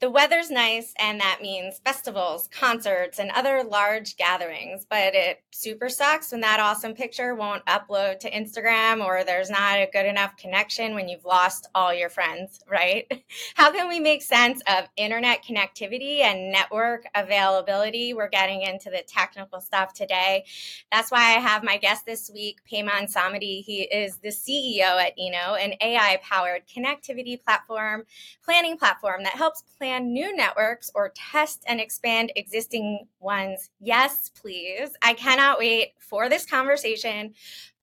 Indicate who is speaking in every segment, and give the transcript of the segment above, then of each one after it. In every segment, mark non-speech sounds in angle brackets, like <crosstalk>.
Speaker 1: The weather's nice, and that means festivals, concerts, and other large gatherings. But it super sucks when that awesome picture won't upload to Instagram or there's not a good enough connection when you've lost all your friends, right? <laughs> How can we make sense of internet connectivity and network availability? We're getting into the technical stuff today. That's why I have my guest this week, Payman Samadi. He is the CEO at eino, an AI powered connectivity platform, planning platform that helps plan new networks or test and expand existing ones. Yes, please. I cannot wait for this conversation.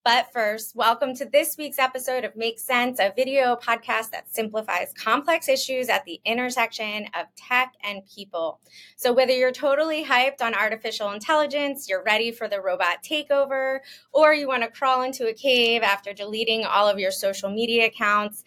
Speaker 1: But first, welcome to this week's episode of Make Sense, a video podcast that simplifies complex issues at the intersection of tech and people. So, whether you're totally hyped on artificial intelligence, you're ready for the robot takeover, or you want to crawl into a cave after deleting all of your social media accounts,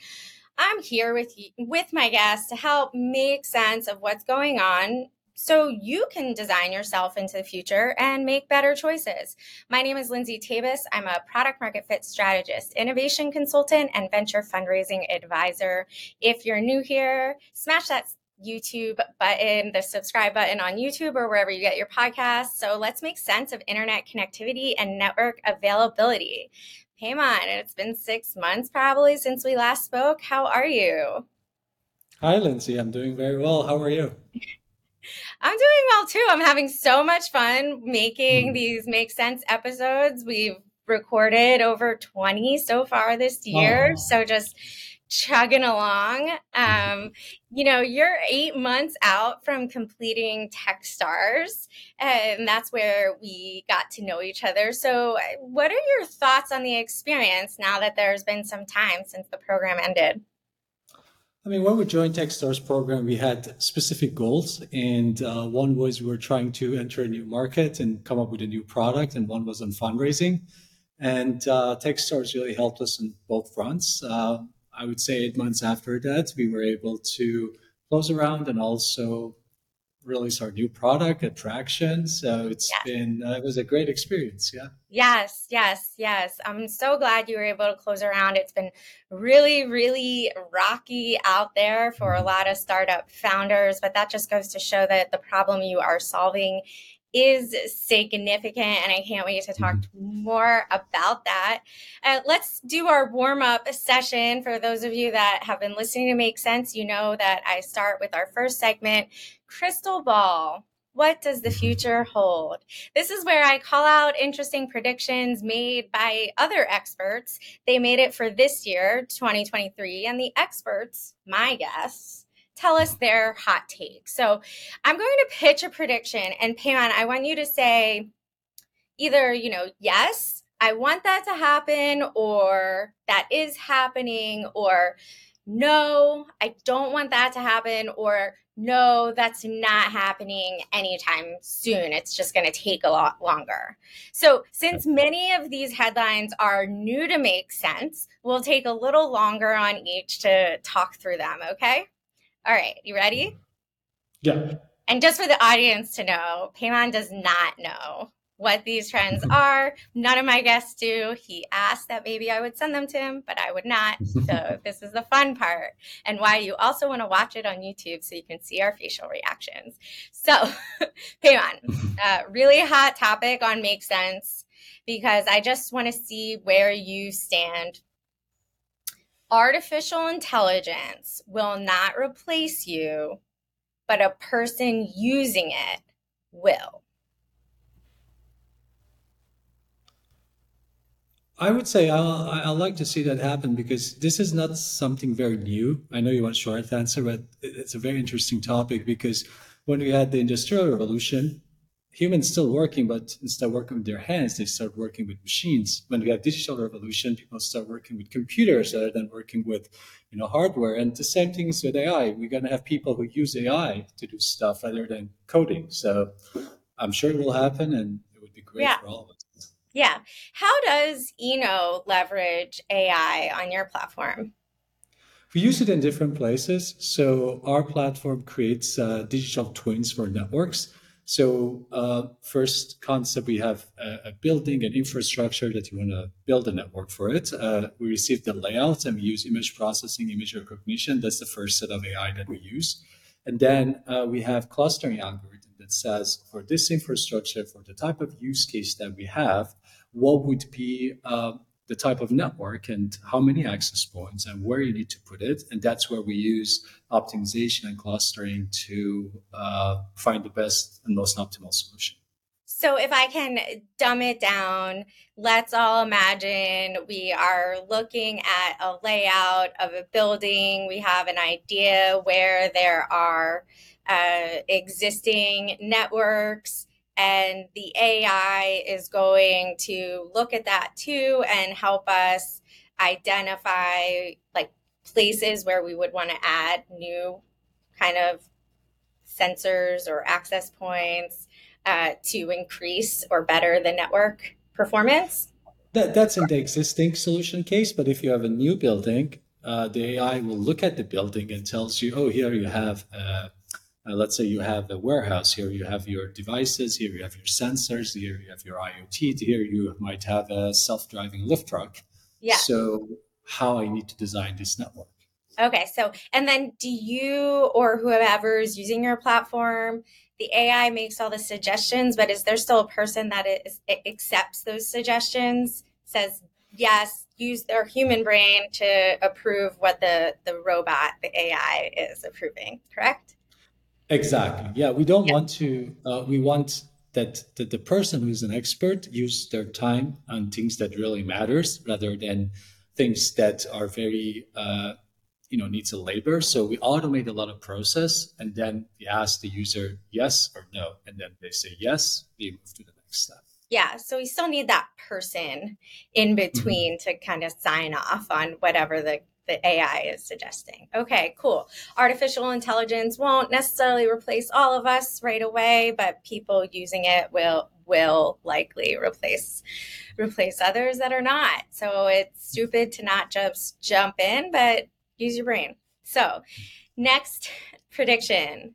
Speaker 1: I'm here with with my guests to help make sense of what's going on so you can design yourself into the future and make better choices. My name is Lindsay Tabas. I'm a product market fit strategist, innovation consultant, and venture fundraising advisor. If you're new here, smash that YouTube button, the subscribe button on YouTube or wherever you get your podcasts. So let's make sense of internet connectivity and network availability. Payman, it's been six months probably since we last spoke. How are you?
Speaker 2: Hi, Lindsay. I'm doing very well. How are you? <laughs>
Speaker 1: I'm doing well too. I'm having so much fun making mm. these Make Sense episodes. We've recorded over 20 so far this year. Oh. So just chugging along. Um, you know, you're eight months out from completing Techstars, and that's where we got to know each other. So, what are your thoughts on the experience now that there's been some time since the program ended?
Speaker 2: I mean, when we joined Techstars program, we had specific goals, and uh, one was we were trying to enter a new market and come up with a new product, and one was on fundraising. And uh, Techstars really helped us on both fronts. Uh, I would say eight months after that, we were able to close around and also release our new product attraction. So it's yes. been uh, it was a great experience. Yeah.
Speaker 1: Yes, yes, yes. I'm so glad you were able to close around. It's been really, really rocky out there for a mm-hmm. lot of startup founders, but that just goes to show that the problem you are solving is significant, and I can't wait to talk mm-hmm. more about that. Uh, let's do our warm up session. For those of you that have been listening to Make Sense, you know that I start with our first segment Crystal Ball. What does the future hold? This is where I call out interesting predictions made by other experts. They made it for this year, 2023, and the experts, my guess, tell us their hot take. So I'm going to pitch a prediction, and Payman, I want you to say either, you know, yes, I want that to happen, or that is happening, or no, I don't want that to happen, or no, that's not happening anytime soon. It's just going to take a lot longer. So, since many of these headlines are new to make sense, we'll take a little longer on each to talk through them, okay? All right, you ready?
Speaker 2: Yeah.
Speaker 1: And just for the audience to know, Payman does not know what these trends <laughs> are. None of my guests do. He asked that maybe I would send them to him, but I would not. So <laughs> this is the fun part and why you also want to watch it on YouTube so you can see our facial reactions. So, <laughs> Payman, uh, really hot topic on Make Sense because I just want to see where you stand artificial intelligence will not replace you, but a person using it will.
Speaker 2: I would say i like to see that happen because this is not something very new. I know you want short answer, but it's a very interesting topic because when we had the industrial revolution, humans still working, but instead of working with their hands, they start working with machines. When we have digital revolution, people start working with computers rather than working with, you know, hardware. And the same thing is with AI. We're going to have people who use AI to do stuff rather than coding. So I'm sure it will happen, and it would be great yeah. for all of us.
Speaker 1: Yeah. How does eino leverage AI on your platform?
Speaker 2: We use it in different places. So our platform creates uh, digital twins for networks. So uh, first concept, we have a, a, building, an infrastructure that you want to build a network for it. Uh, we receive the layout and we use image processing, image recognition. That's the first set of AI that we use. And then uh, we have clustering algorithm that says for this infrastructure, for the type of use case that we have, what would be uh, the type of network and how many access points and where you need to put it. And that's where we use optimization and clustering to uh, find the best and most optimal solution.
Speaker 1: So, if I can dumb it down, let's all imagine we are looking at a layout of a building. We have an idea where there are uh, existing networks and the AI is going to look at that too and help us identify like places where we would want to add new kind of sensors or access points uh, to increase or better the network performance.
Speaker 2: That, that's in the existing solution case, but if you have a new building, uh, the AI will look at the building and tells you, oh, here you have uh, uh, let's say you have a warehouse here, you have your devices, here you have your sensors, here you have your IoT, here you might have a self driving lift truck. Yeah. So, how I need to design this network.
Speaker 1: Okay. So, and then do you or whoever is using your platform, the AI makes all the suggestions, but is there still a person that is, accepts those suggestions, says, yes, use their human brain to approve what the, the robot, the AI is approving, correct?
Speaker 2: Exactly. Yeah, we don't yeah. want to. Uh, we want that, that the person who's an expert use their time on things that really matters rather than things that are very uh, you know needs a labor. So we automate a lot of process, and then we ask the user yes or no, and then they say yes. We move to the next step.
Speaker 1: Yeah, so we still need that person in mm-hmm. between mm-hmm. to kind of sign off on whatever the the AI is suggesting. Okay, cool. Artificial intelligence won't necessarily replace all of us right away, but people using it will will likely replace replace others that are not. So it's stupid to not just jump in, but use your brain. So, next prediction.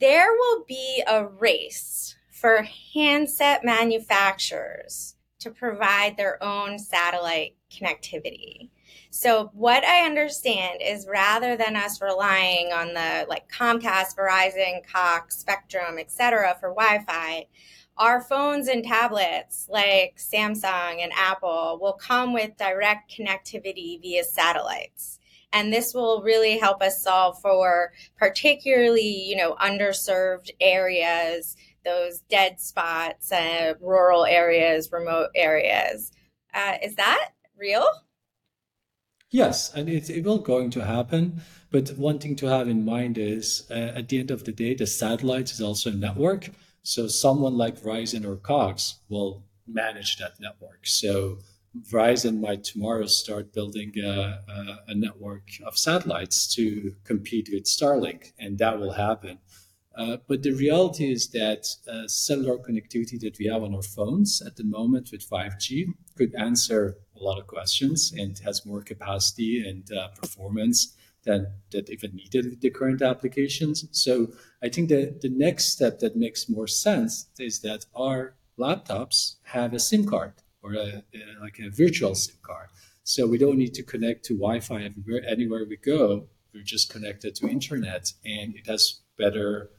Speaker 1: There will be a race for handset manufacturers to provide their own satellite connectivity. So what I understand is rather than us relying on the like Comcast, Verizon, Cox, Spectrum, etc. for Wi-Fi, our phones and tablets like Samsung and Apple will come with direct connectivity via satellites. And this will really help us solve for particularly, you know, underserved areas, those dead spots, uh, rural areas, remote areas. Uh, is that real?
Speaker 2: Yes, and it, it will going to happen. But one thing to have in mind is uh, at the end of the day, the satellite is also a network. So someone like Verizon or Cox will manage that network. So Verizon might tomorrow start building a, a, a network of satellites to compete with Starlink, and that will happen. Uh, but the reality is that uh, cellular connectivity that we have on our phones at the moment with 5G could answer a lot of questions and has more capacity and uh, performance than that even needed the current applications. So I think that the next step that makes more sense is that our laptops have a SIM card or a, a, like a virtual SIM card. So we don't need to connect to Wi-Fi everywhere, anywhere we go. We're just connected to internet, and it has better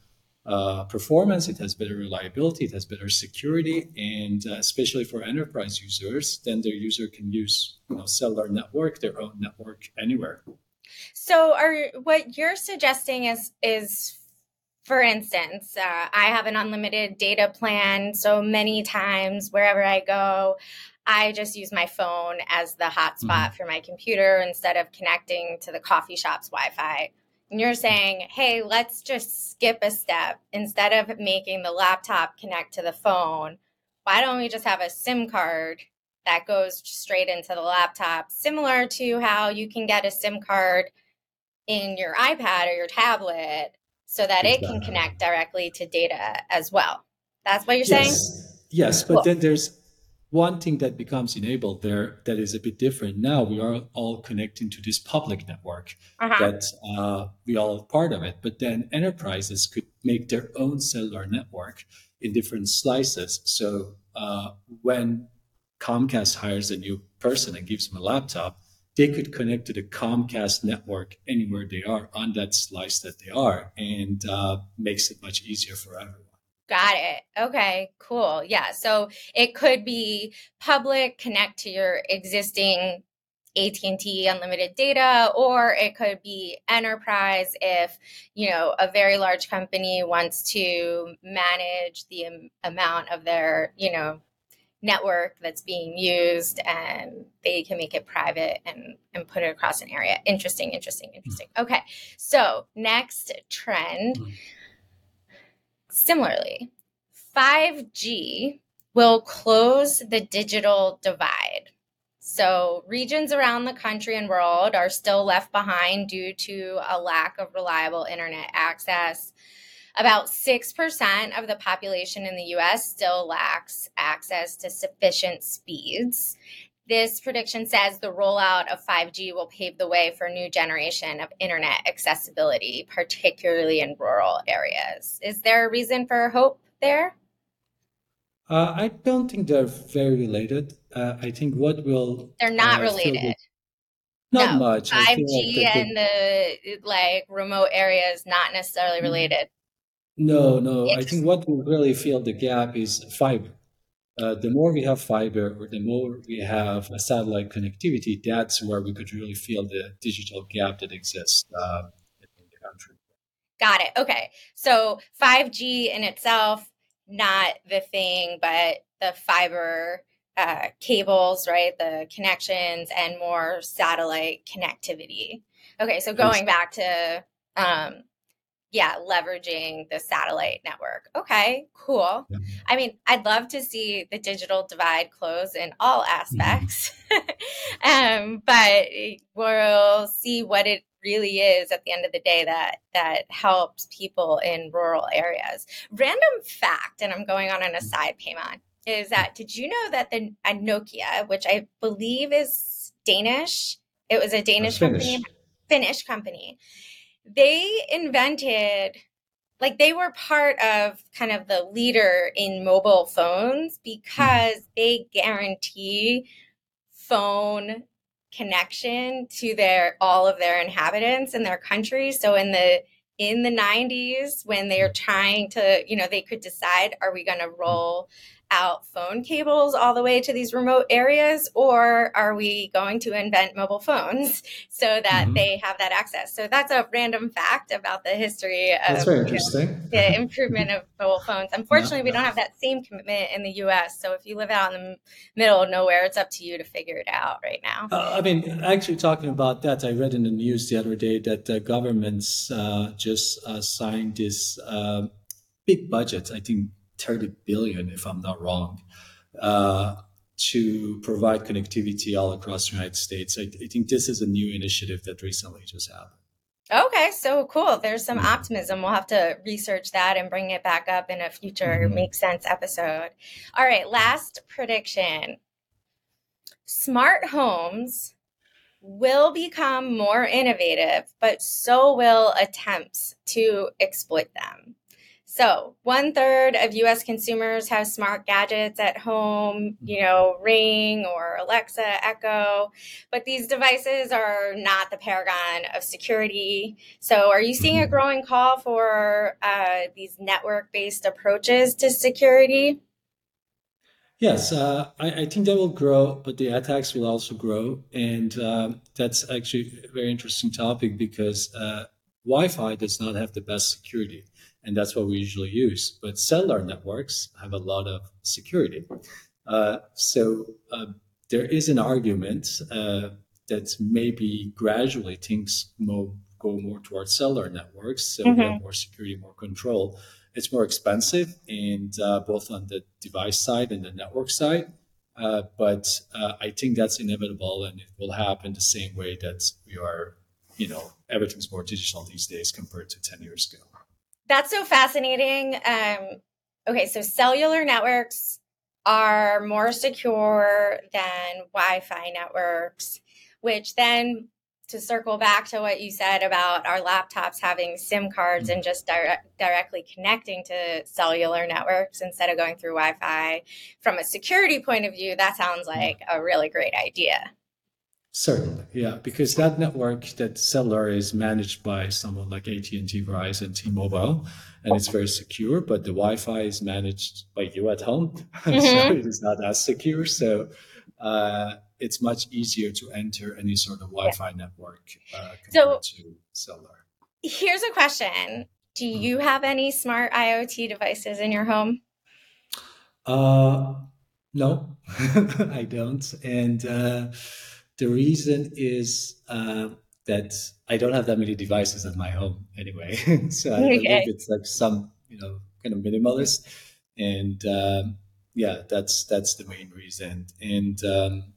Speaker 2: uh, performance, it has better reliability, it has better security, and uh, especially for enterprise users, then their user can use you know cellular network, their own network anywhere.
Speaker 1: So, are what you're suggesting is is for instance, uh, I have an unlimited data plan, so many times wherever I go, I just use my phone as the hotspot mm-hmm. for my computer instead of connecting to the coffee shop's Wi Fi and you're saying, hey, let's just skip a step. Instead of making the laptop connect to the phone, why don't we just have a SIM card that goes straight into the laptop, similar to how you can get a SIM card in your iPad or your tablet so that exactly. it can connect directly to data as well. That's what you're
Speaker 2: yes.
Speaker 1: saying?
Speaker 2: Yes, but cool. then there's one thing that becomes enabled there that is a bit different now we are all connecting to this public network uh-huh. that uh, we all are part of it but then enterprises could make their own cellular network in different slices so uh, when comcast hires a new person and gives them a laptop they could connect to the Comcast network anywhere they are on that slice that they are, and uh, makes it much easier for everyone.
Speaker 1: Got it. Okay, cool. Yeah. So it could be public, connect to your existing AT&T unlimited data or it could be enterprise if you know a very large company wants to manage the amount of their you know network that's being used and they can make it private and and put it across an area interesting interesting interesting okay so next trend mm-hmm. Similarly 5G will close the digital divide so, regions around the country and world are still left behind due to a lack of reliable internet access. About 6% of the population in the US still lacks access to sufficient speeds. This prediction says the rollout of 5G will pave the way for a new generation of internet accessibility, particularly in rural areas. Is there a reason for hope there?
Speaker 2: Uh, I don't think they're very related. Uh, I think what will
Speaker 1: they're not uh, related.
Speaker 2: Not no, much.
Speaker 1: Five G like and the like remote areas not necessarily mm-hmm. related.
Speaker 2: No, no. I think what will really fill the gap is fiber. Uh, the more we have fiber, or the more we have a satellite connectivity, that's where we could really feel the digital gap that exists uh, in the country.
Speaker 1: Got it. Okay. So 5G in itself not the thing, but the fiber uh, cables, right? The connections and more satellite connectivity. Okay, so going back to, um, yeah, leveraging the satellite network. Okay, cool. Yeah. I mean, I'd love to see the digital divide close in all mm-hmm. aspects, mm-hmm. <laughs> um, but we'll see what it really is at the end of the day that that helps people in rural areas. Random fact, and I'm going on an aside, Payman, is that did you know that the Nokia, which I believe is Danish, it was a Danish company, Finnish company, they invented like they were part of kind of the leader in mobile phones hmm. because they guarantee phone connection to their all of their inhabitants in their country. So in the in the 90s when they're trying to, you know, they could decide are we going to hmm. roll out phone cables all the way to these remote areas, or are we going to invent mobile phones <laughs> so that mm-hmm. they have that access? So that's a random fact about the history of
Speaker 2: that's very interesting. Know,
Speaker 1: the <laughs> improvement of mobile phones. Unfortunately, no, we don't have that same commitment in the U.S. So if you live out in the middle of nowhere, it's up to you to figure it out right now.
Speaker 2: Uh, I mean, actually, talking about that, I read in the news the other day that the governments uh, just uh, signed this uh, big budget. I think 30 billion, if I'm not wrong, uh, to provide connectivity all across the United States. I, I, think this is a new initiative that recently just happened.
Speaker 1: Okay, so cool. There's some optimism. We'll have to research that and bring it back up in a future mm-hmm. Make Sense episode. All right, last prediction smart homes will become more innovative, but so will attempts to exploit them. So, one third of US consumers have smart gadgets at home, you know, Ring or Alexa, Echo, but these devices are not the paragon of security. So, are you seeing a growing call for uh, these network based approaches to security?
Speaker 2: Yes, uh, I, I, think that will grow, but the attacks will also grow. And uh, that's actually a very interesting topic because uh, Wi Fi does not have the best security and that's what we usually use. But cellular networks have a lot of security. Uh, so uh, there is an argument uh, that maybe gradually things mo- go more towards cellular networks, so mm-hmm. we have more security, more control. It's more expensive, and uh, both on the device side and the network side. Uh, but uh, I think that's inevitable, and it will happen the same way that we are. You know, everything's more digital these days compared to ten years ago.
Speaker 1: That's so fascinating. Um, okay, so cellular networks are more secure than Wi Fi networks, which then to circle back to what you said about our laptops having SIM cards and just direct, directly connecting to cellular networks instead of going through Wi Fi, from a security point of view, that sounds like a really great idea.
Speaker 2: Certainly, yeah, because that network, that cellular is managed by someone like AT&T, Verizon, T-Mobile, and it's very secure. But the Wi-Fi is managed by you at home, <laughs> mm-hmm. so it is not as secure. So uh, it's much easier to enter any sort of Wi-Fi yeah. network uh, compared so, to cellular.
Speaker 1: Here's a question: Do mm-hmm. you have any smart IoT devices in your home?
Speaker 2: Uh, no, <laughs> I don't, and. Uh, the reason is uh, that I don't have that many devices at my home anyway. <laughs> so I believe it's like some, you know, kind of minimalist. And um, yeah, that's that's the main reason. And um,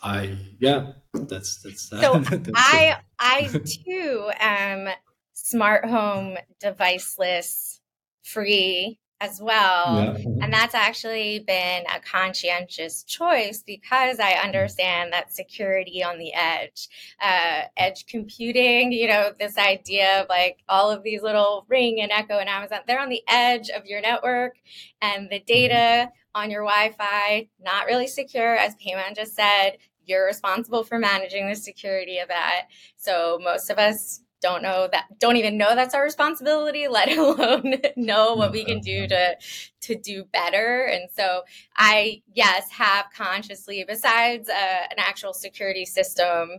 Speaker 2: I yeah, that's that's.
Speaker 1: So <laughs> that's I. I too am smart home deviceless free as well. Yeah. And that's actually been a conscientious choice because I understand that security on the edge, uh, edge computing, you know, this idea of like all of these little Ring and Echo and Amazon, they're on the edge of your network and the data mm-hmm. on your Wi Fi, not really secure, as Payman just said. You're responsible for managing the security of that. So most of us don't know that don't even know that's our responsibility <laughs> let alone know what we can do to to do better. And so i yes have consciously besides uh, an actual security system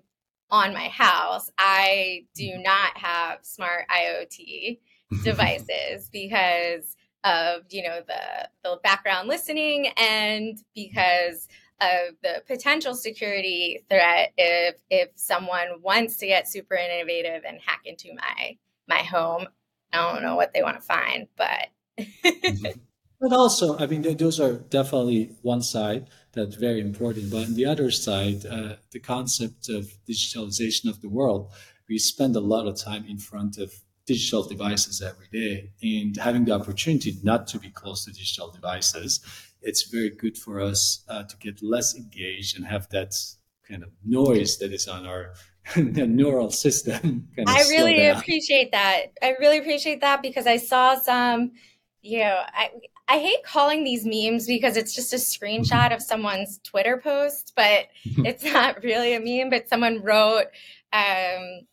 Speaker 1: on my house i do not have smart iot <laughs> devices because of you know the the background listening and because of the potential security threat if if someone wants to get super innovative and hack into my my home. I don't know what they want to find, but <laughs>
Speaker 2: but also, I mean, those are definitely one side that's very important. But on the other side, uh, the concept of digitalization of the world, we spend a lot of time in front of digital devices every day, and having the opportunity not to be close to digital devices it's very good for us uh, to get less engaged and have that kind of noise that is on our <laughs> neural system. <laughs>
Speaker 1: Kind of I really appreciate that. I really appreciate that because I saw some, you know, I I hate calling these memes because it's just a screenshot of someone's Twitter post, but <laughs> it's not really a meme. But someone wrote, um,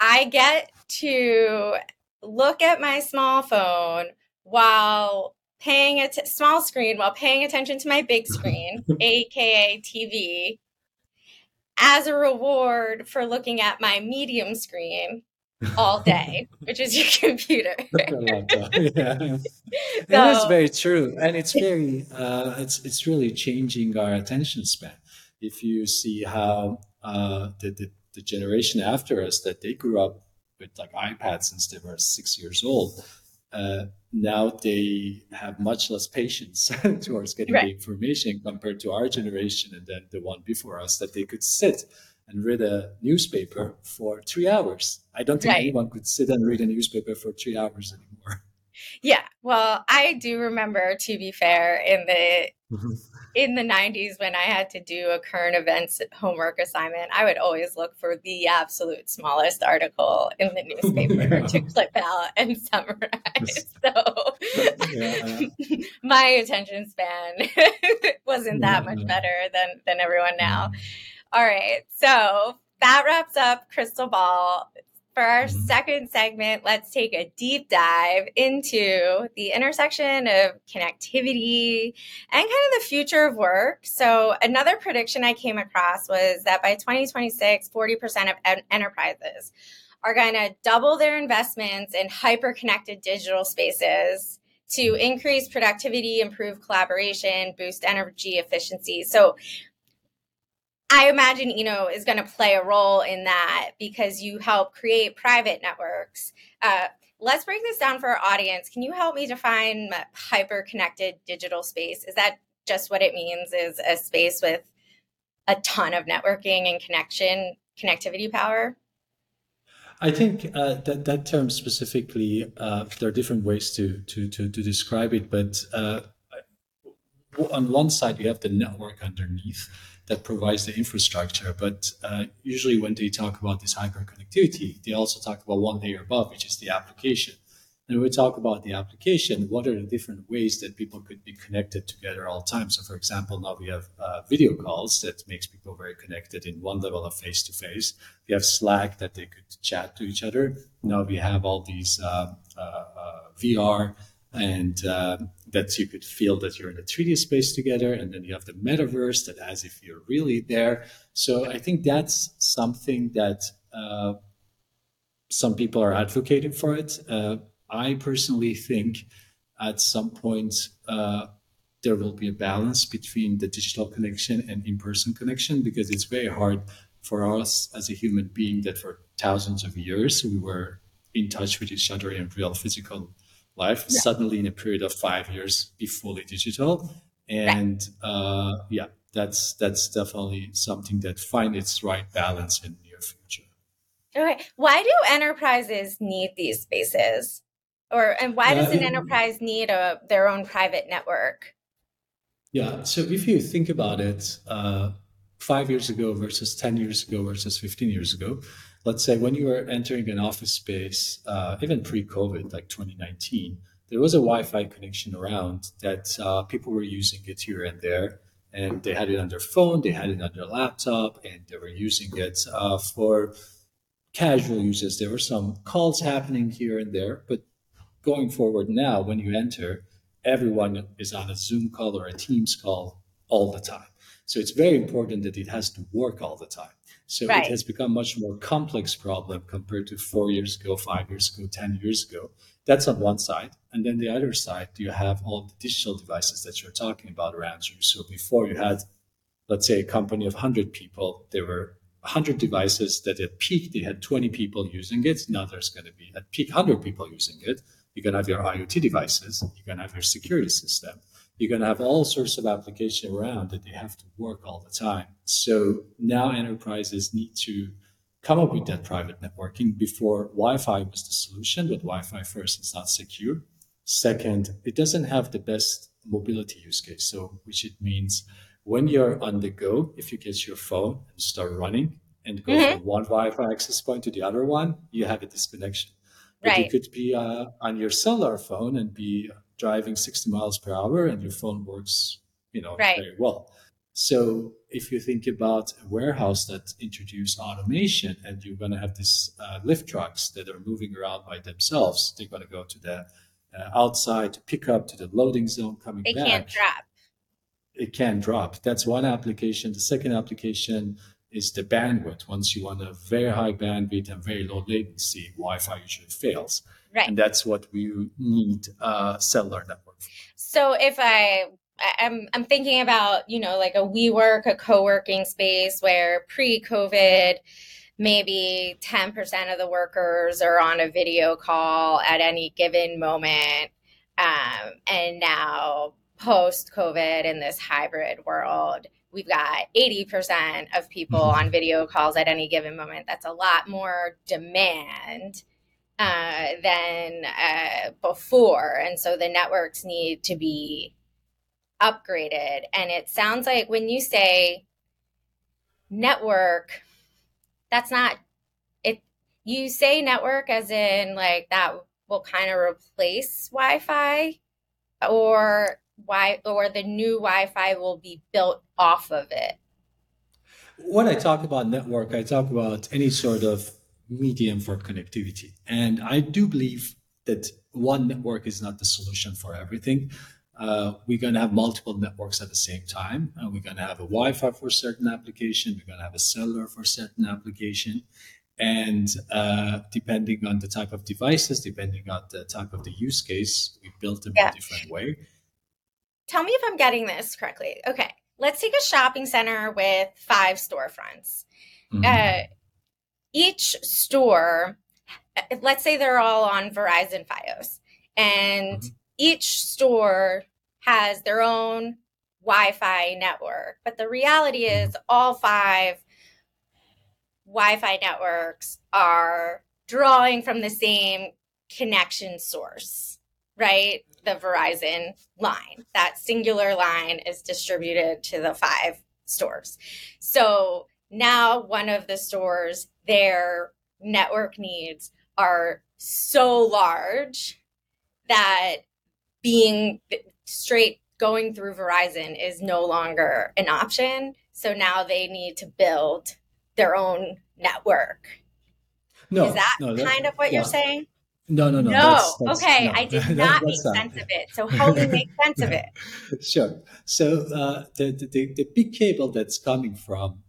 Speaker 1: "I get to look at my small phone while paying a t- small screen while paying attention to my big screen, <laughs> aka TV, as a reward for looking at my medium screen all day, <laughs> which is your computer. <laughs>
Speaker 2: yeah. so, that is very true, and it's very uh, it's it's really changing our attention span. If you see how uh, the, the the generation after us that they grew up with like iPads since they were six years old uh, now they have much less patience <laughs> towards getting right. the information compared to our generation and then the one before us that they could sit and read a newspaper for three hours. I don't think right. anyone could sit and read a newspaper for three hours anymore.
Speaker 1: Yeah, well, I do remember, to be fair, in the mm-hmm in the 90s when I had to do a current events homework assignment, I would always look for the absolute smallest article in the newspaper yeah. <laughs> to clip out and <laughs> summarize. So yeah. <laughs> my attention span wasn't that much better than than everyone now. All right. So that wraps up Crystal Ball. For our mm-hmm. second segment, let's take a deep dive into the intersection of connectivity and kind of the future of work. So, another prediction I came across was that by 2026, 40% of en- enterprises are going to double their investments in hyper connected digital spaces to increase productivity, improve collaboration, boost energy efficiency. So, I imagine eino is going to play a role in that because you help create private networks. Uh, let's break this down for our audience. Can you help me define hyper connected digital space? Is that just what it means? Is a space with a ton of networking and connection connectivity power?
Speaker 2: I think uh, that that term specifically, uh, there are different ways to to to, to describe it, but uh, on one side you have the network underneath that provides the infrastructure. But uh, usually, when they talk about this hyperconnectivity, they also talk about one layer above, which is the application. And we talk about the application, what are the different ways that people could be connected together all the time? So, for example, now we have uh, video calls that makes people very connected in one level of face to face. We have Slack that they could chat to each other. Now we have all these uh, uh, uh VR and uh, that you could feel that you're in a 3D space together. And then you have the metaverse that as if you're really there. So I think that's something that uh, some people are advocating for it. Uh, I personally think at some point uh, there will be a balance between the digital connection and in-person connection because it's very hard for us as a human being that for thousands of years we were in touch with each other in real physical life yeah. suddenly in a period of five years be fully digital. And uh, yeah that's that's definitely something that find its right balance in the near future.
Speaker 1: Okay. Why do enterprises need these spaces? Or and why does uh, an enterprise need a their own private network?
Speaker 2: Yeah. So if you think about it uh, five years ago versus 10 years ago versus 15 years ago let's say when you were entering an office space, uh, even pre-COVID, like 2019, there was a Wi-Fi connection around that uh, people were using it here and there, and they had it on their phone, they had it on their laptop, and they were using it uh, for casual uses. There were some calls happening here and there, but going forward now, when you enter, everyone is on a Zoom call or a Teams call all the time. So it's very important that it has to work all the time. So right. it has become much more complex problem compared to four years ago, five years ago, 10 years ago. That's on one side. And then the other side, you have all the digital devices that you're talking about around you. So before you had, let's say, a company of 100 people, there were 100 devices that at peak, they had 20 people using it. Now there's going to be at peak 100 people using it. You're going to have your IoT devices. You're going to have your security system you're going to have all sorts of application around that they have to work all the time. So now enterprises need to come up with that private networking before Wi-Fi was the solution, but Wi-Fi first is not secure. Second, it doesn't have the best mobility use case. So which it means when you're on the go, if you get your phone and start running and go mm-hmm. from one Wi-Fi access point to the other one, you have a disconnection. But right. you could be uh, on your cellular phone and be driving 60 miles per hour and your phone works, you know, right. very well. So if you think about a warehouse that introduce automation and you're going to have these uh, lift trucks that are moving around by themselves, they're going to go to the uh, outside to pick up to the loading zone coming
Speaker 1: they
Speaker 2: back.
Speaker 1: It can't drop.
Speaker 2: It can drop. That's one application. The second application is the bandwidth. Once you want a very high bandwidth and very low latency, Wi-Fi usually fails. Right. And that's what we need a cellular network.
Speaker 1: So if I I'm I'm thinking about, you know, like a WeWork, a co-working space where pre-COVID maybe 10% of the workers are on a video call at any given moment. Um, and now post COVID in this hybrid world, we've got 80% of people mm-hmm. on video calls at any given moment. That's a lot more demand uh, than uh, before. And so the networks need to be upgraded. And it sounds like when you say network, that's not it. You say network as in like that will kind of replace Wi Fi or why or the new Wi-Fi will be built off of it.
Speaker 2: When I talk about network, I talk about any sort of medium for connectivity. And I do believe that one network is not the solution for everything. Uh, we're going to have multiple networks at the same time. Uh, we're going to have a Wi-Fi for certain application. We're going to have a cellular for certain application. And uh, depending on the type of devices, depending on the type of the use case, we built them yeah. in a different way.
Speaker 1: Tell me if I'm getting this correctly. Okay, let's take a shopping center with five storefronts. Mm-hmm. Uh, each store, let's say they're all on Verizon Fios, and mm-hmm. each store has their own Wi Fi network. But the reality mm-hmm. is, all five Wi Fi networks are drawing from the same connection source, right? The Verizon line. That singular line is distributed to the five stores. So now one of the stores their network needs are so large that being straight going through Verizon is no longer an option. So now they need to build their own network.
Speaker 2: No,
Speaker 1: is that
Speaker 2: no,
Speaker 1: kind of what
Speaker 2: yeah.
Speaker 1: you're saying?
Speaker 2: No, no, no.
Speaker 1: No.
Speaker 2: that's- that's-
Speaker 1: okay,
Speaker 2: no.
Speaker 1: I did <laughs> not make
Speaker 2: not-
Speaker 1: sense of it. So how do me make sense of it.
Speaker 2: Sure. So uh, the, the- the big cable that's coming from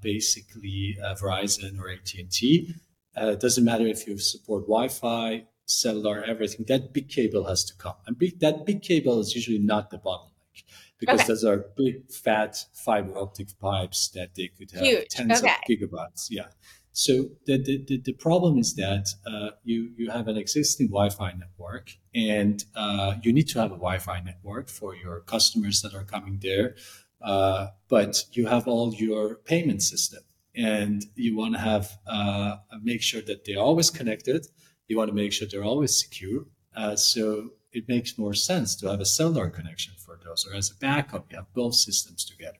Speaker 2: basically uh, Verizon or AT and T uh, doesn't matter if you support Wi-Fi, cellular, everything. That big cable has to come, and big, that big cable is usually not the bottleneck because
Speaker 1: Okay.
Speaker 2: those are big, fat fiber optic pipes that they could have
Speaker 1: Huge.
Speaker 2: tens
Speaker 1: Okay.
Speaker 2: of gigabytes. Yeah. So the, the, the, the problem is that uh, you, you have an existing Wi-Fi network and uh, you need to have a Wi-Fi network for your customers that are coming there. Uh, but you have all your payment system and you want to have uh, make sure that they're always connected. You want to make sure they're always secure. Uh, so it makes more sense to have a cellular connection for those or as a backup, you have both systems together.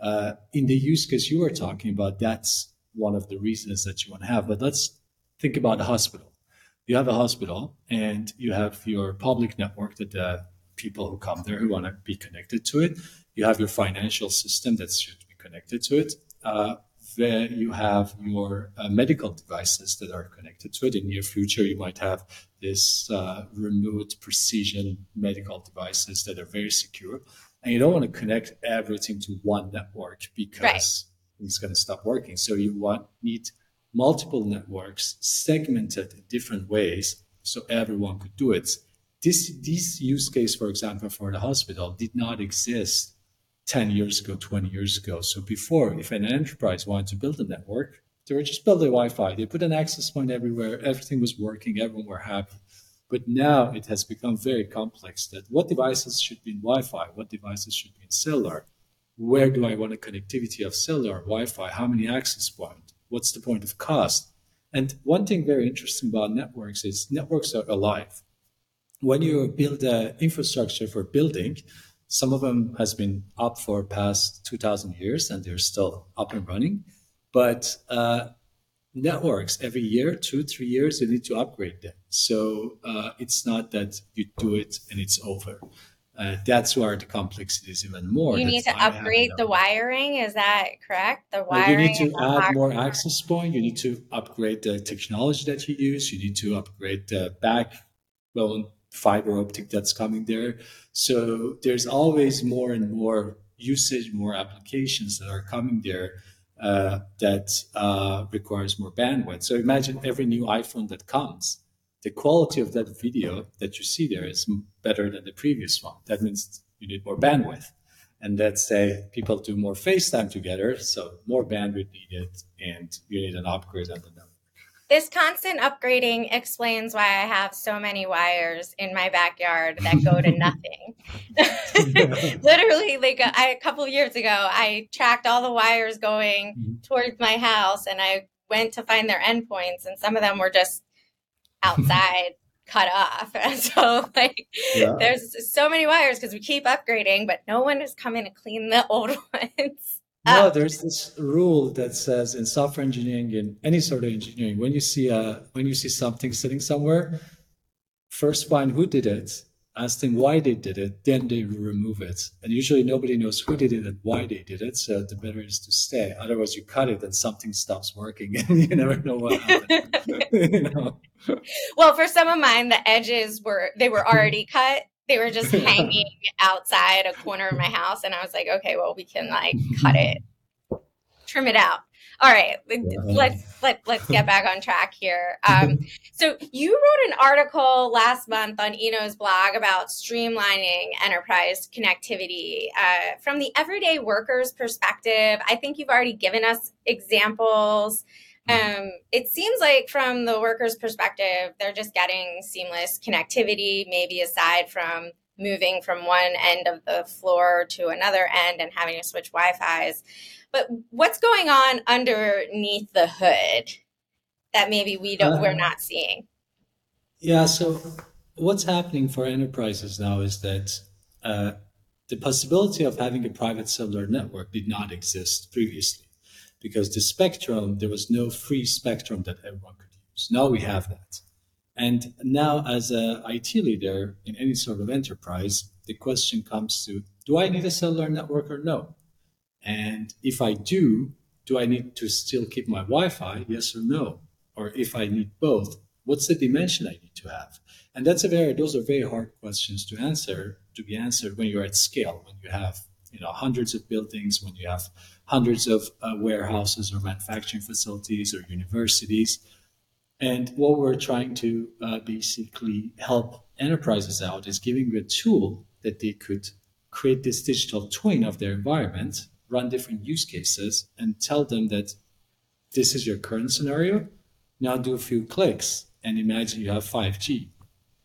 Speaker 2: Uh, in the use case you were talking about, that's one of the reasons that you want to have. But let's think about a hospital. You have a hospital and you have your public network that the people who come there who want to be connected to it. You have your financial system that should be connected to it. Uh, where you have your uh, medical devices that are connected to it. In the near future, you might have this uh, remote precision medical devices that are very secure. And you don't want to connect everything to one network because
Speaker 1: Right.
Speaker 2: it's going to stop working. So you want need multiple networks segmented in different ways so everyone could do it. This this use case, for example, for the hospital did not exist 10 years ago, 20 years ago. So before, if an enterprise wanted to build a network, they were just building Wi-Fi. They put an access point everywhere. Everything was working. Everyone were happy. But now it has become very complex that what devices should be in Wi-Fi? What devices should be in cellular? Where do I want a connectivity of cellular, Wi-Fi? How many access points? What's the point of cost? And one thing very interesting about networks is networks are alive. When you build infrastructure for building, some of them has been up for past 2000 years and they're still up and running. But uh, networks every year, two, three years, you need to upgrade them. So uh, it's not that you do it and it's over. Uh, that's where the complexity is even more.
Speaker 1: You
Speaker 2: That's
Speaker 1: need to
Speaker 2: why I have
Speaker 1: upgrade the wiring. Is that correct? The wiring.
Speaker 2: you need to add more
Speaker 1: hardware.
Speaker 2: access point. You need to upgrade the technology that you use. You need to upgrade the backbone fiber optic that's coming there. So there's always more and more usage, more applications that are coming there uh, that uh, requires more bandwidth. So imagine every new iPhone that comes, the quality of that video that you see there is better than the previous one. That means you need more bandwidth. And let's say people do more FaceTime together, so more bandwidth needed, and you need an upgrade on the network.
Speaker 1: This constant upgrading explains why I have so many wires in my backyard that go to <laughs> nothing. <laughs> Literally, like a, I, a couple of years ago, I tracked all the wires going
Speaker 2: Mhm.
Speaker 1: towards my house, and I went to find their endpoints, and some of them were just outside, <laughs> cut off. And so, like,
Speaker 2: Yeah.
Speaker 1: there's so many wires because we keep upgrading, but no one is coming to clean the old ones.
Speaker 2: No,
Speaker 1: up.
Speaker 2: there's this rule that says in software engineering, in any sort of engineering, when you see a when you see something sitting somewhere, first find who did it, ask them why they did it, then they remove it. And usually nobody knows who did it and why they did it, so the better is to stay. Otherwise, you cut it and something stops working, <laughs> and you never know what happened. <laughs> you know?
Speaker 1: Well, for some of mine, the edges were they were already cut. They were just <laughs> hanging outside a corner of my house, and I was like, okay, well, we can like cut it, trim it out. All right, let's let let's get back on track here. Um, <laughs> so you wrote an article last month on eino's blog about streamlining enterprise connectivity uh, from the everyday worker's perspective. I think you've already given us examples. Um, it seems like from the worker's perspective, they're just getting seamless connectivity, maybe aside from moving from one end of the floor to another end and having to switch Wi-Fi's. But what's going on underneath the hood that maybe we don't we're
Speaker 2: Uh,
Speaker 1: not seeing?
Speaker 2: Yeah, so what's happening for enterprises now is that uh, the possibility of having a private cellular network did not exist previously because the spectrum, there was no free spectrum that everyone could use. Now we have that. And now, as a IT leader in any sort of enterprise, the question comes to: Do I need a cellular network or no? And if I do, do I need to still keep my Wi-Fi? Yes or no? Or if I need both, what's the dimension I need to have? And that's a very those are very hard questions to answer to be answered when you're at scale, when you have you know hundreds of buildings, when you have hundreds of uh, warehouses or manufacturing facilities or universities. And what we're trying to uh, basically help enterprises out is giving a tool that they could create this digital twin of their environment, run different use cases, and tell them that this is your current scenario. Now do a few clicks and imagine you have 5G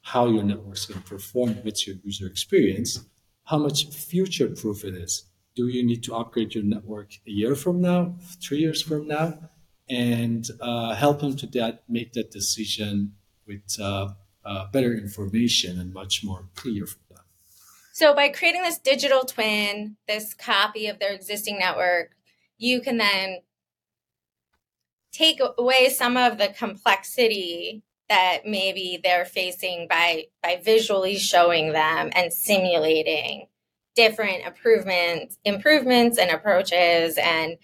Speaker 2: how your network's going to perform with your user experience, how much future proof it is. Do you need to upgrade your network a year from now, three years from now? And uh, help them to that, make that decision with uh, uh, better information and much more clear for them.
Speaker 1: So, by creating this digital twin, this copy of their existing network, you can then take away some of the complexity that maybe they're facing by by visually showing them and simulating different improvements improvements and approaches. And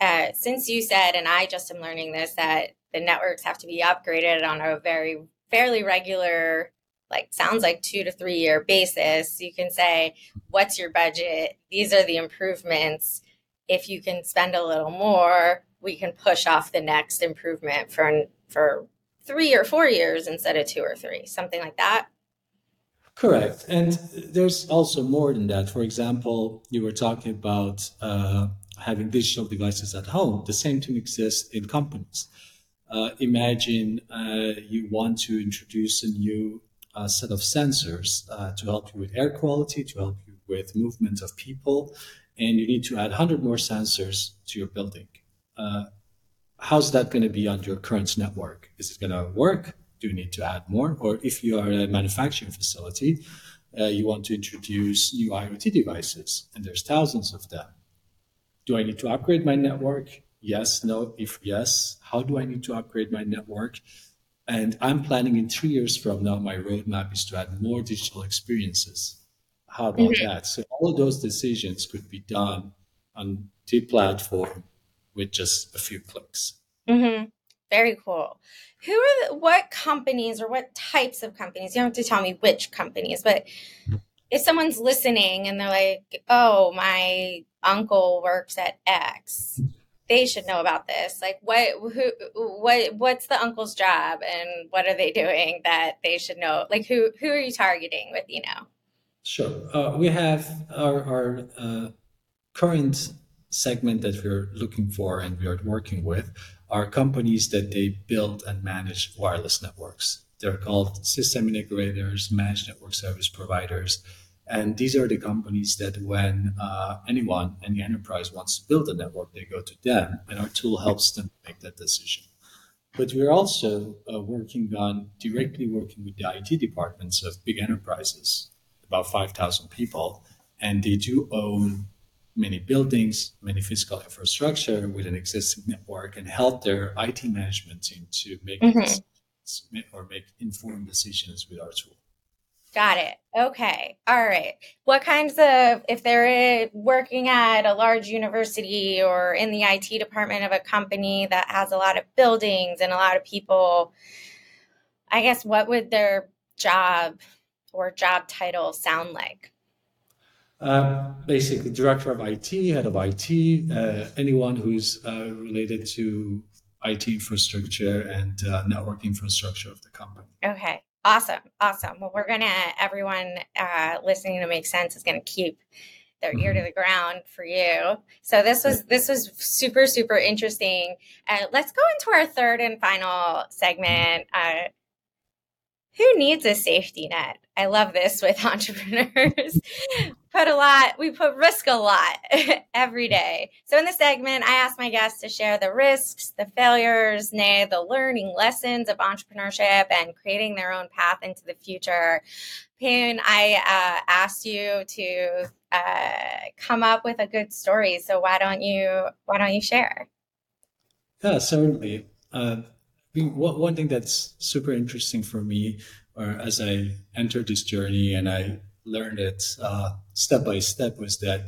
Speaker 1: uh, since you said and i just am learning this that the networks have to be upgraded on a very fairly regular like sounds like two to three year basis you can say what's your budget? These are the improvements. If you can spend a little more we can push off the next improvement for for three or four years instead of two or three, something like that.
Speaker 2: Correct. And there's also more than that. For example, you were talking about uh, having digital devices at home. The same thing exists in companies. Uh, imagine uh, you want to introduce a new uh, set of sensors uh, to help you with air quality, to help you with movement of people, and you need to add 100 more sensors to your building. Uh, how's that going to be on your current network? Is it going to work? Do you need to add more? Or if you are a manufacturing facility, uh, you want to introduce new IoT devices, and there's thousands of them. Do I need to upgrade my network? Yes, no. If yes, how do I need to upgrade my network? And I'm planning in three years from now, my roadmap is to add more digital experiences. How about mm-hmm. that? So all of those decisions could be done on the platform with just a few clicks.
Speaker 1: Mm-hmm. Very cool. Who are the, what companies or what types of companies? You don't have to tell me which companies, but if someone's listening and they're like, "Oh, my uncle works at X," they should know about this. Like, what, who, what, what's the uncle's job, and what are they doing that they should know? Like, who, who are you targeting with? You know.
Speaker 2: Sure. Uh, we have our our uh, current segment that we're looking for and we are working with are companies that they build and manage wireless networks. They're called system integrators, managed network service providers. And these are the companies that when uh, anyone, any enterprise wants to build a network, they go to them and our tool helps them make that decision. But we're also uh, working on directly working with the IT departments of big enterprises, about 5,000 people, and they do own many buildings, many physical infrastructure with an existing network and help their IT management team to make mm-hmm. or make informed decisions with our tool.
Speaker 1: Got it. Okay. All right. What kinds of, if they're working at a large university or in the IT department of a company that has a lot of buildings and a lot of people, I guess what would their job or job title sound like?
Speaker 2: Uh, basically, director of IT, head of IT, uh, anyone who's uh, related to IT infrastructure and uh, network infrastructure of the company.
Speaker 1: Okay, awesome, awesome. Well, we're gonna everyone uh, listening to make sense is gonna keep their ear to mm-hmm. the ground for you. So this was this was super super interesting. Uh, let's go into our third and final segment. Uh, who needs a safety net? I love this with <laughs> entrepreneurs. Put a lot, we put risk a lot <laughs> every day. So in this segment, I ask my guests to share the risks, the failures, nay, the learning lessons of entrepreneurship and creating their own path into the future. Poon, I uh, asked you to uh, come up with a good story. So why don't you why don't you share?
Speaker 2: Yeah, certainly. Uh, one thing that's super interesting for me, or as I entered this journey and I learned it uh, step by step, was that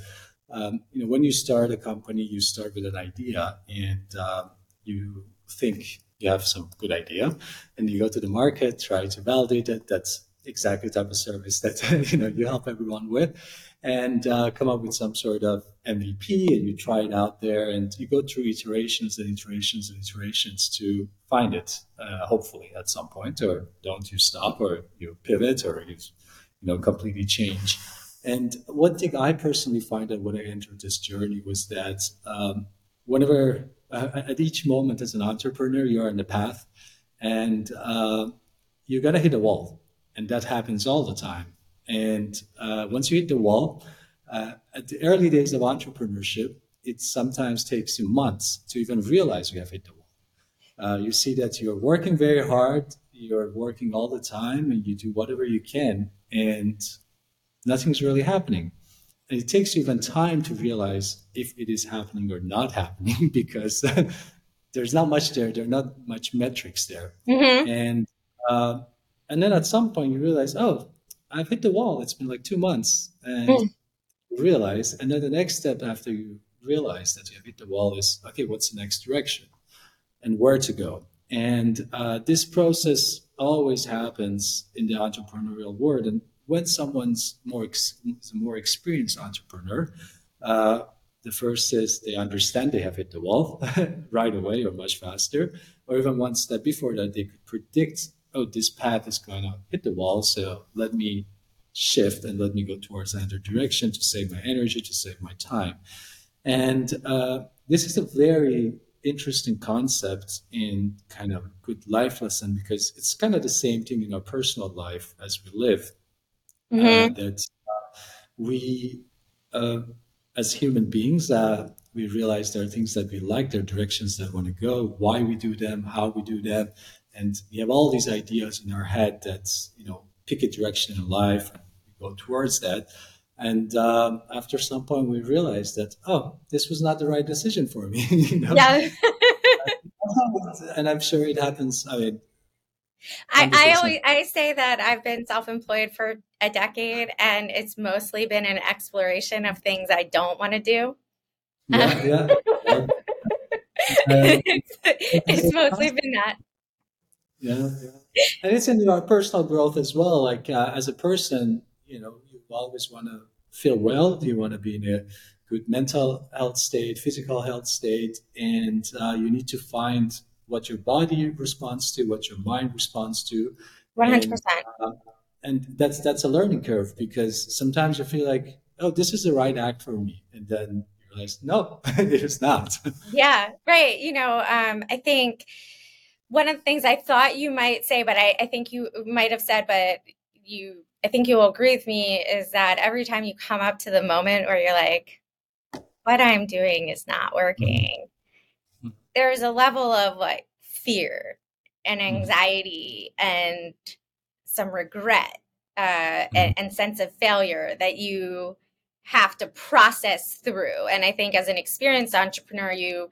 Speaker 2: um, you know when you start a company, you start with an idea and uh, you think you have some good idea, and you go to the market, try to validate it. That's exactly the type of service that <laughs> you know you help everyone with and uh, come up with some sort of MVP and you try it out there and you go through iterations and iterations and iterations to find it, uh, hopefully at some point, or don't you stop or you pivot or you, you know, completely change. And one thing I personally find that when I entered this journey was that um, whenever, uh, at each moment as an entrepreneur, you're on the path and uh, you're going to hit a wall. And that happens all the time and uh, once you hit the wall, uh, at the early days of entrepreneurship, it sometimes takes you months to even realize you have hit the wall. Uh, you see that you're working very hard, you're working all the time, and you do whatever you can, and nothing's really happening. And it takes even time to realize if it is happening or not happening <laughs> because <laughs> there's not much there. There are not much metrics there. Mm-hmm. And uh, and then at some point you realize, oh, I've hit the wall. It's been like two months, and mm. you realize, and then the next step after you realize that you have hit the wall is okay. What's the next direction, and where to go? And uh, this process always happens in the entrepreneurial world. And when someone's more ex- a more experienced entrepreneur, uh, the first is they understand they have hit the wall <laughs> right away or much faster, or even one step before that, they could predict oh, this path is going to hit the wall. So let me shift and let me go towards another direction to save my energy, to save my time. And uh, this is a very interesting concept in kind of good life lesson because it's kind of the same thing in our personal life as we live. Uh, mm-hmm. Uh, that we, uh, as human beings, uh, we realize there are things that we like, there are directions that want to go, why we do them, how we do them, and we have all these ideas in our head that you know pick a direction in life we go towards that and um, after some point we realized that oh this was not the right decision for me <laughs> you know yeah <laughs> and i'm sure it happens i mean
Speaker 1: I, I always I say that I've been self-employed for a decade and it's mostly been an exploration of things I don't want to do. Yeah, <laughs> yeah. yeah. it's, it's mostly been that.
Speaker 2: Yeah, yeah. and it's in your personal growth as well. Like uh, as a person, you know, always want to feel well. You want to be in a good mental health state, physical health state, and uh, you need to find what your body responds to, what your mind responds to.
Speaker 1: One hundred percent. Uh,
Speaker 2: and that's that's a learning curve because sometimes you feel like, oh, this is the right act for me, and then you realize, no, <laughs> it is not. <laughs>
Speaker 1: yeah, right. You know, um, I think one of the things I thought you might say, but I, I think you might have said, but you, I think you will agree with me, is that every time you come up to the moment where you're like, what I'm doing is not working, mm-hmm. there's a level of like fear and mm-hmm. anxiety and some regret uh, mm-hmm. and, and sense of failure that you have to process through. And I think as an experienced entrepreneur, you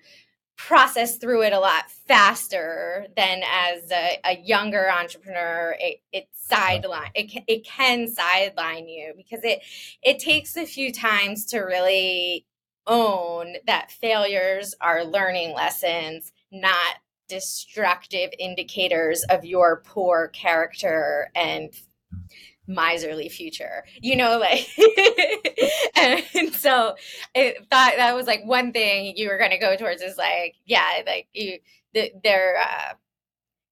Speaker 1: process through it a lot faster than as a, a younger entrepreneur. It, it uh-huh. sideline it, can, it can sideline you because it it takes a few times to really own that failures are learning lessons not destructive indicators of your poor character and miserly future you know like <laughs> and so i thought that was like one thing you were going to go towards is like yeah like you they're uh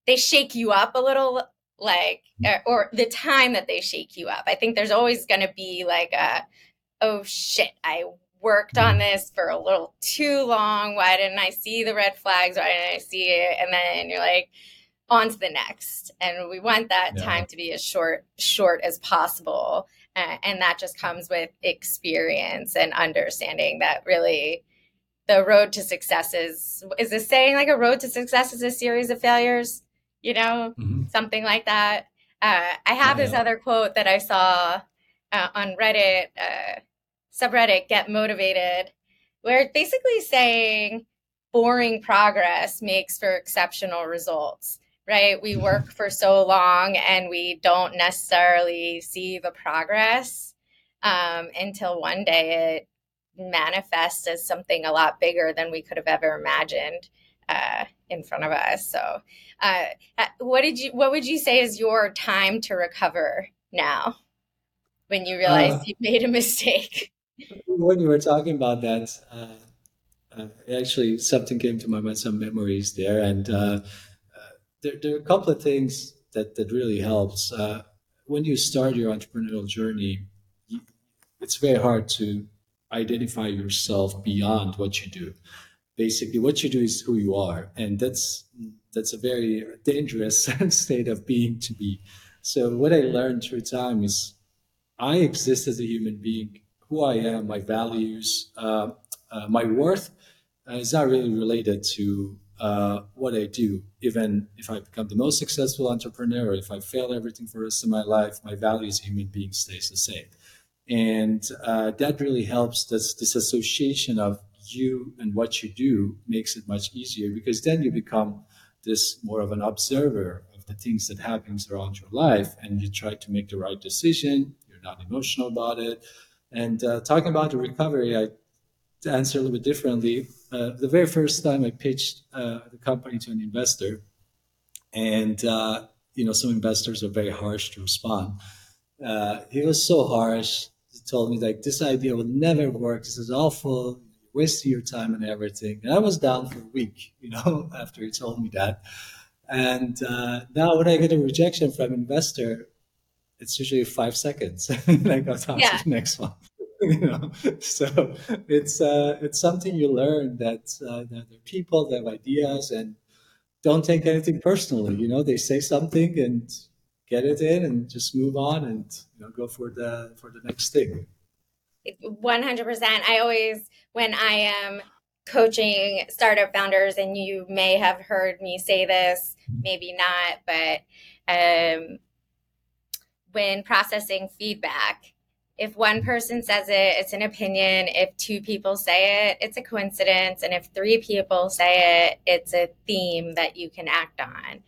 Speaker 1: they shake you up a little like uh, or the time that they shake you up. I think there's always going to be like a oh shit i worked on this for a little too long. Why didn't i see the red flags? Why didn't i see it? And then you're like on to the next and we want that yeah. time to be as short short as possible uh, and that just comes with experience and understanding that really the road to success is is this saying like a road to success is a series of failures you know mm-hmm. something like that uh, i have yeah, this yeah. other quote that i saw uh, on reddit uh, subreddit get motivated where it's basically saying boring progress makes for exceptional results right? We work for so long and we don't necessarily see the progress um, until one day it manifests as something a lot bigger than we could have ever imagined uh, in front of us. So, uh, uh what did you? What would you say is your time to recover now, when you realize uh, you made a mistake?
Speaker 2: When you were talking about that, uh, uh, actually something came to my mind, some memories there, and there, there are a couple of things that, that really helps. Uh, when you start your entrepreneurial journey, it's very hard to identify yourself beyond what you do. Basically, what you do is who you are, and that's that's a very dangerous <laughs> state of being to be. So, what I learned through time is I exist as a human being. Who I am, my values, uh, uh, my worth uh, is not really related to uh, what I do. Even if I become the most successful entrepreneur, if I fail everything for the rest of my life, my value as a human being stays the same. And uh, that really helps. This, this association of you and what you do makes it much easier because then you become this more of an observer of the things that happens around your life and you try to make the right decision. You're not emotional about it. And uh, talking about the recovery, I to answer a little bit differently, uh, the very first time I pitched uh, the company to an investor, and uh, you know some investors are very harsh to respond. Uh, he was so harsh. He told me like this idea will never work. This is awful. You're wasting your time and everything. And I was down for a week, you know, <laughs> after he told me that. And uh, now when I get a rejection from an investor, it's usually five seconds. <laughs> and I go on yeah. to the next one. <laughs> you know? So it's uh, it's something you learn that uh, that there are people that have ideas and don't take anything personally you know? They say something and get it in and just move on and you know go for the for the next thing.
Speaker 1: 100% i always when i am coaching startup founders and you may have heard me say this maybe not but um, when processing feedback if one person says it, it's an opinion. If two people say it, it's a coincidence. And if three people say it, it's a theme that you can act on.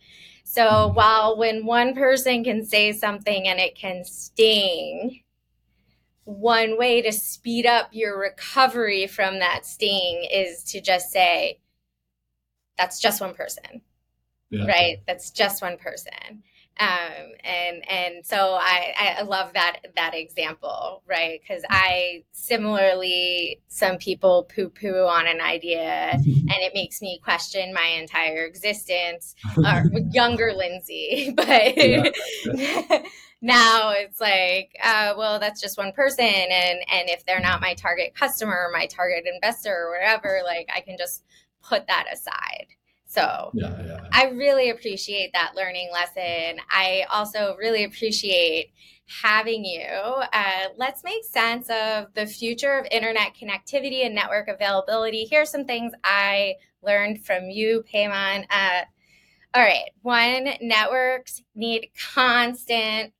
Speaker 1: So while when one person can say something and it can sting, one way to speed up your recovery from that sting is to just say, that's just one person. Yeah. Right? That's just one person um, and and so I, I love that that example right? Because i similarly some people poo poo on an idea <laughs> and it makes me question my entire existence <laughs> or younger lindsay <laughs> but now it's like uh, well that's just one person and and if they're not my target customer my target investor or whatever like i can just put that aside so yeah, yeah. I really appreciate that learning lesson. I also really appreciate having you. Uh, let's make sense of the future of internet connectivity and network availability. Here's some things I learned from you, Payman. Uh, all right. One, networks need constant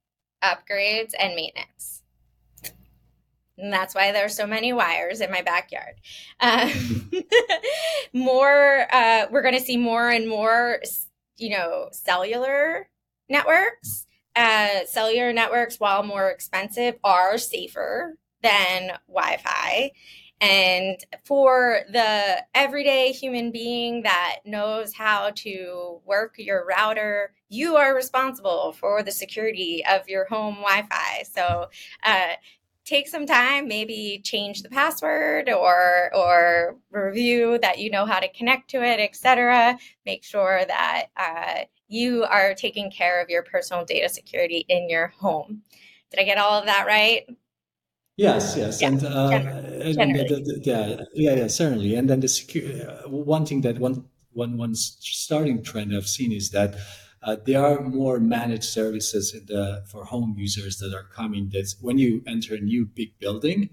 Speaker 1: upgrades and maintenance. And that's why there's so many wires in my backyard. Um, <laughs> more, uh, we're going to see more and more, you know, cellular networks. Uh, cellular networks, while more expensive, are safer than Wi Fi. And for the everyday human being that knows how to work your router, you are responsible for the security of your home Wi Fi. So, uh, take some time, maybe change the password or or review that you know how to connect to it, etc. Make sure that uh, you are taking care of your personal data security in your home. Did I get all of that right?
Speaker 2: Yes, yes, yeah, and, uh, generally, generally. the, the, yeah, yeah, yeah, certainly. And then the security. Uh, one thing that one one one starting trend I've seen is that uh, there are more managed services the, for home users that are coming. That when you enter a new big building,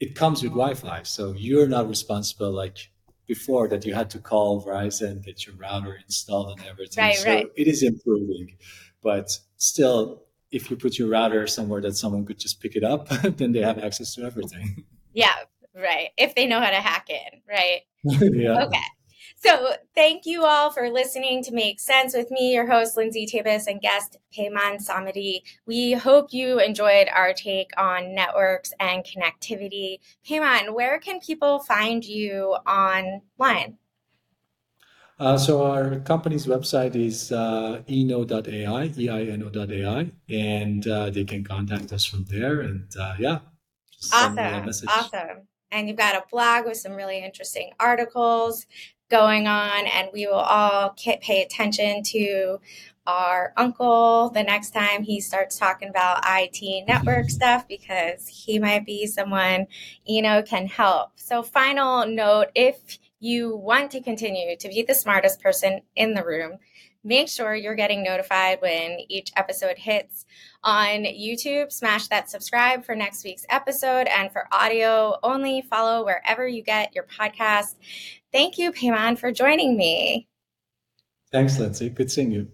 Speaker 2: it comes with Wi-Fi, so you're not responsible like before that you had to call Verizon, get your router installed and everything. Right, so right. it is improving, but still, if you put your router somewhere that someone could just pick it up, <laughs> then they have access to everything.
Speaker 1: Yeah, right. If they know how to hack it, right? <laughs> yeah. Okay. So, thank you all for listening to Make Sense with me, your host, Lindsay Tabas, and guest, Payman Samadi. We hope you enjoyed our take on networks and connectivity. Payman, where can people find you online?
Speaker 2: Uh, so our company's website is uh, eino.ai, E-I-N-O.ai, and uh, they can contact us from there. And uh, yeah,
Speaker 1: awesome, awesome. And you've got a blog with some really interesting articles going on, and we will all pay attention to our uncle the next time he starts talking about IT network stuff because he might be someone you know can help. So, final note if you want to continue to be the smartest person in the room, make sure you're getting notified when each episode hits on YouTube. Smash that subscribe for next week's episode. And for audio only, follow wherever you get your podcast. Thank you, Payman, for joining me.
Speaker 2: Thanks, Lindsay. Good seeing you.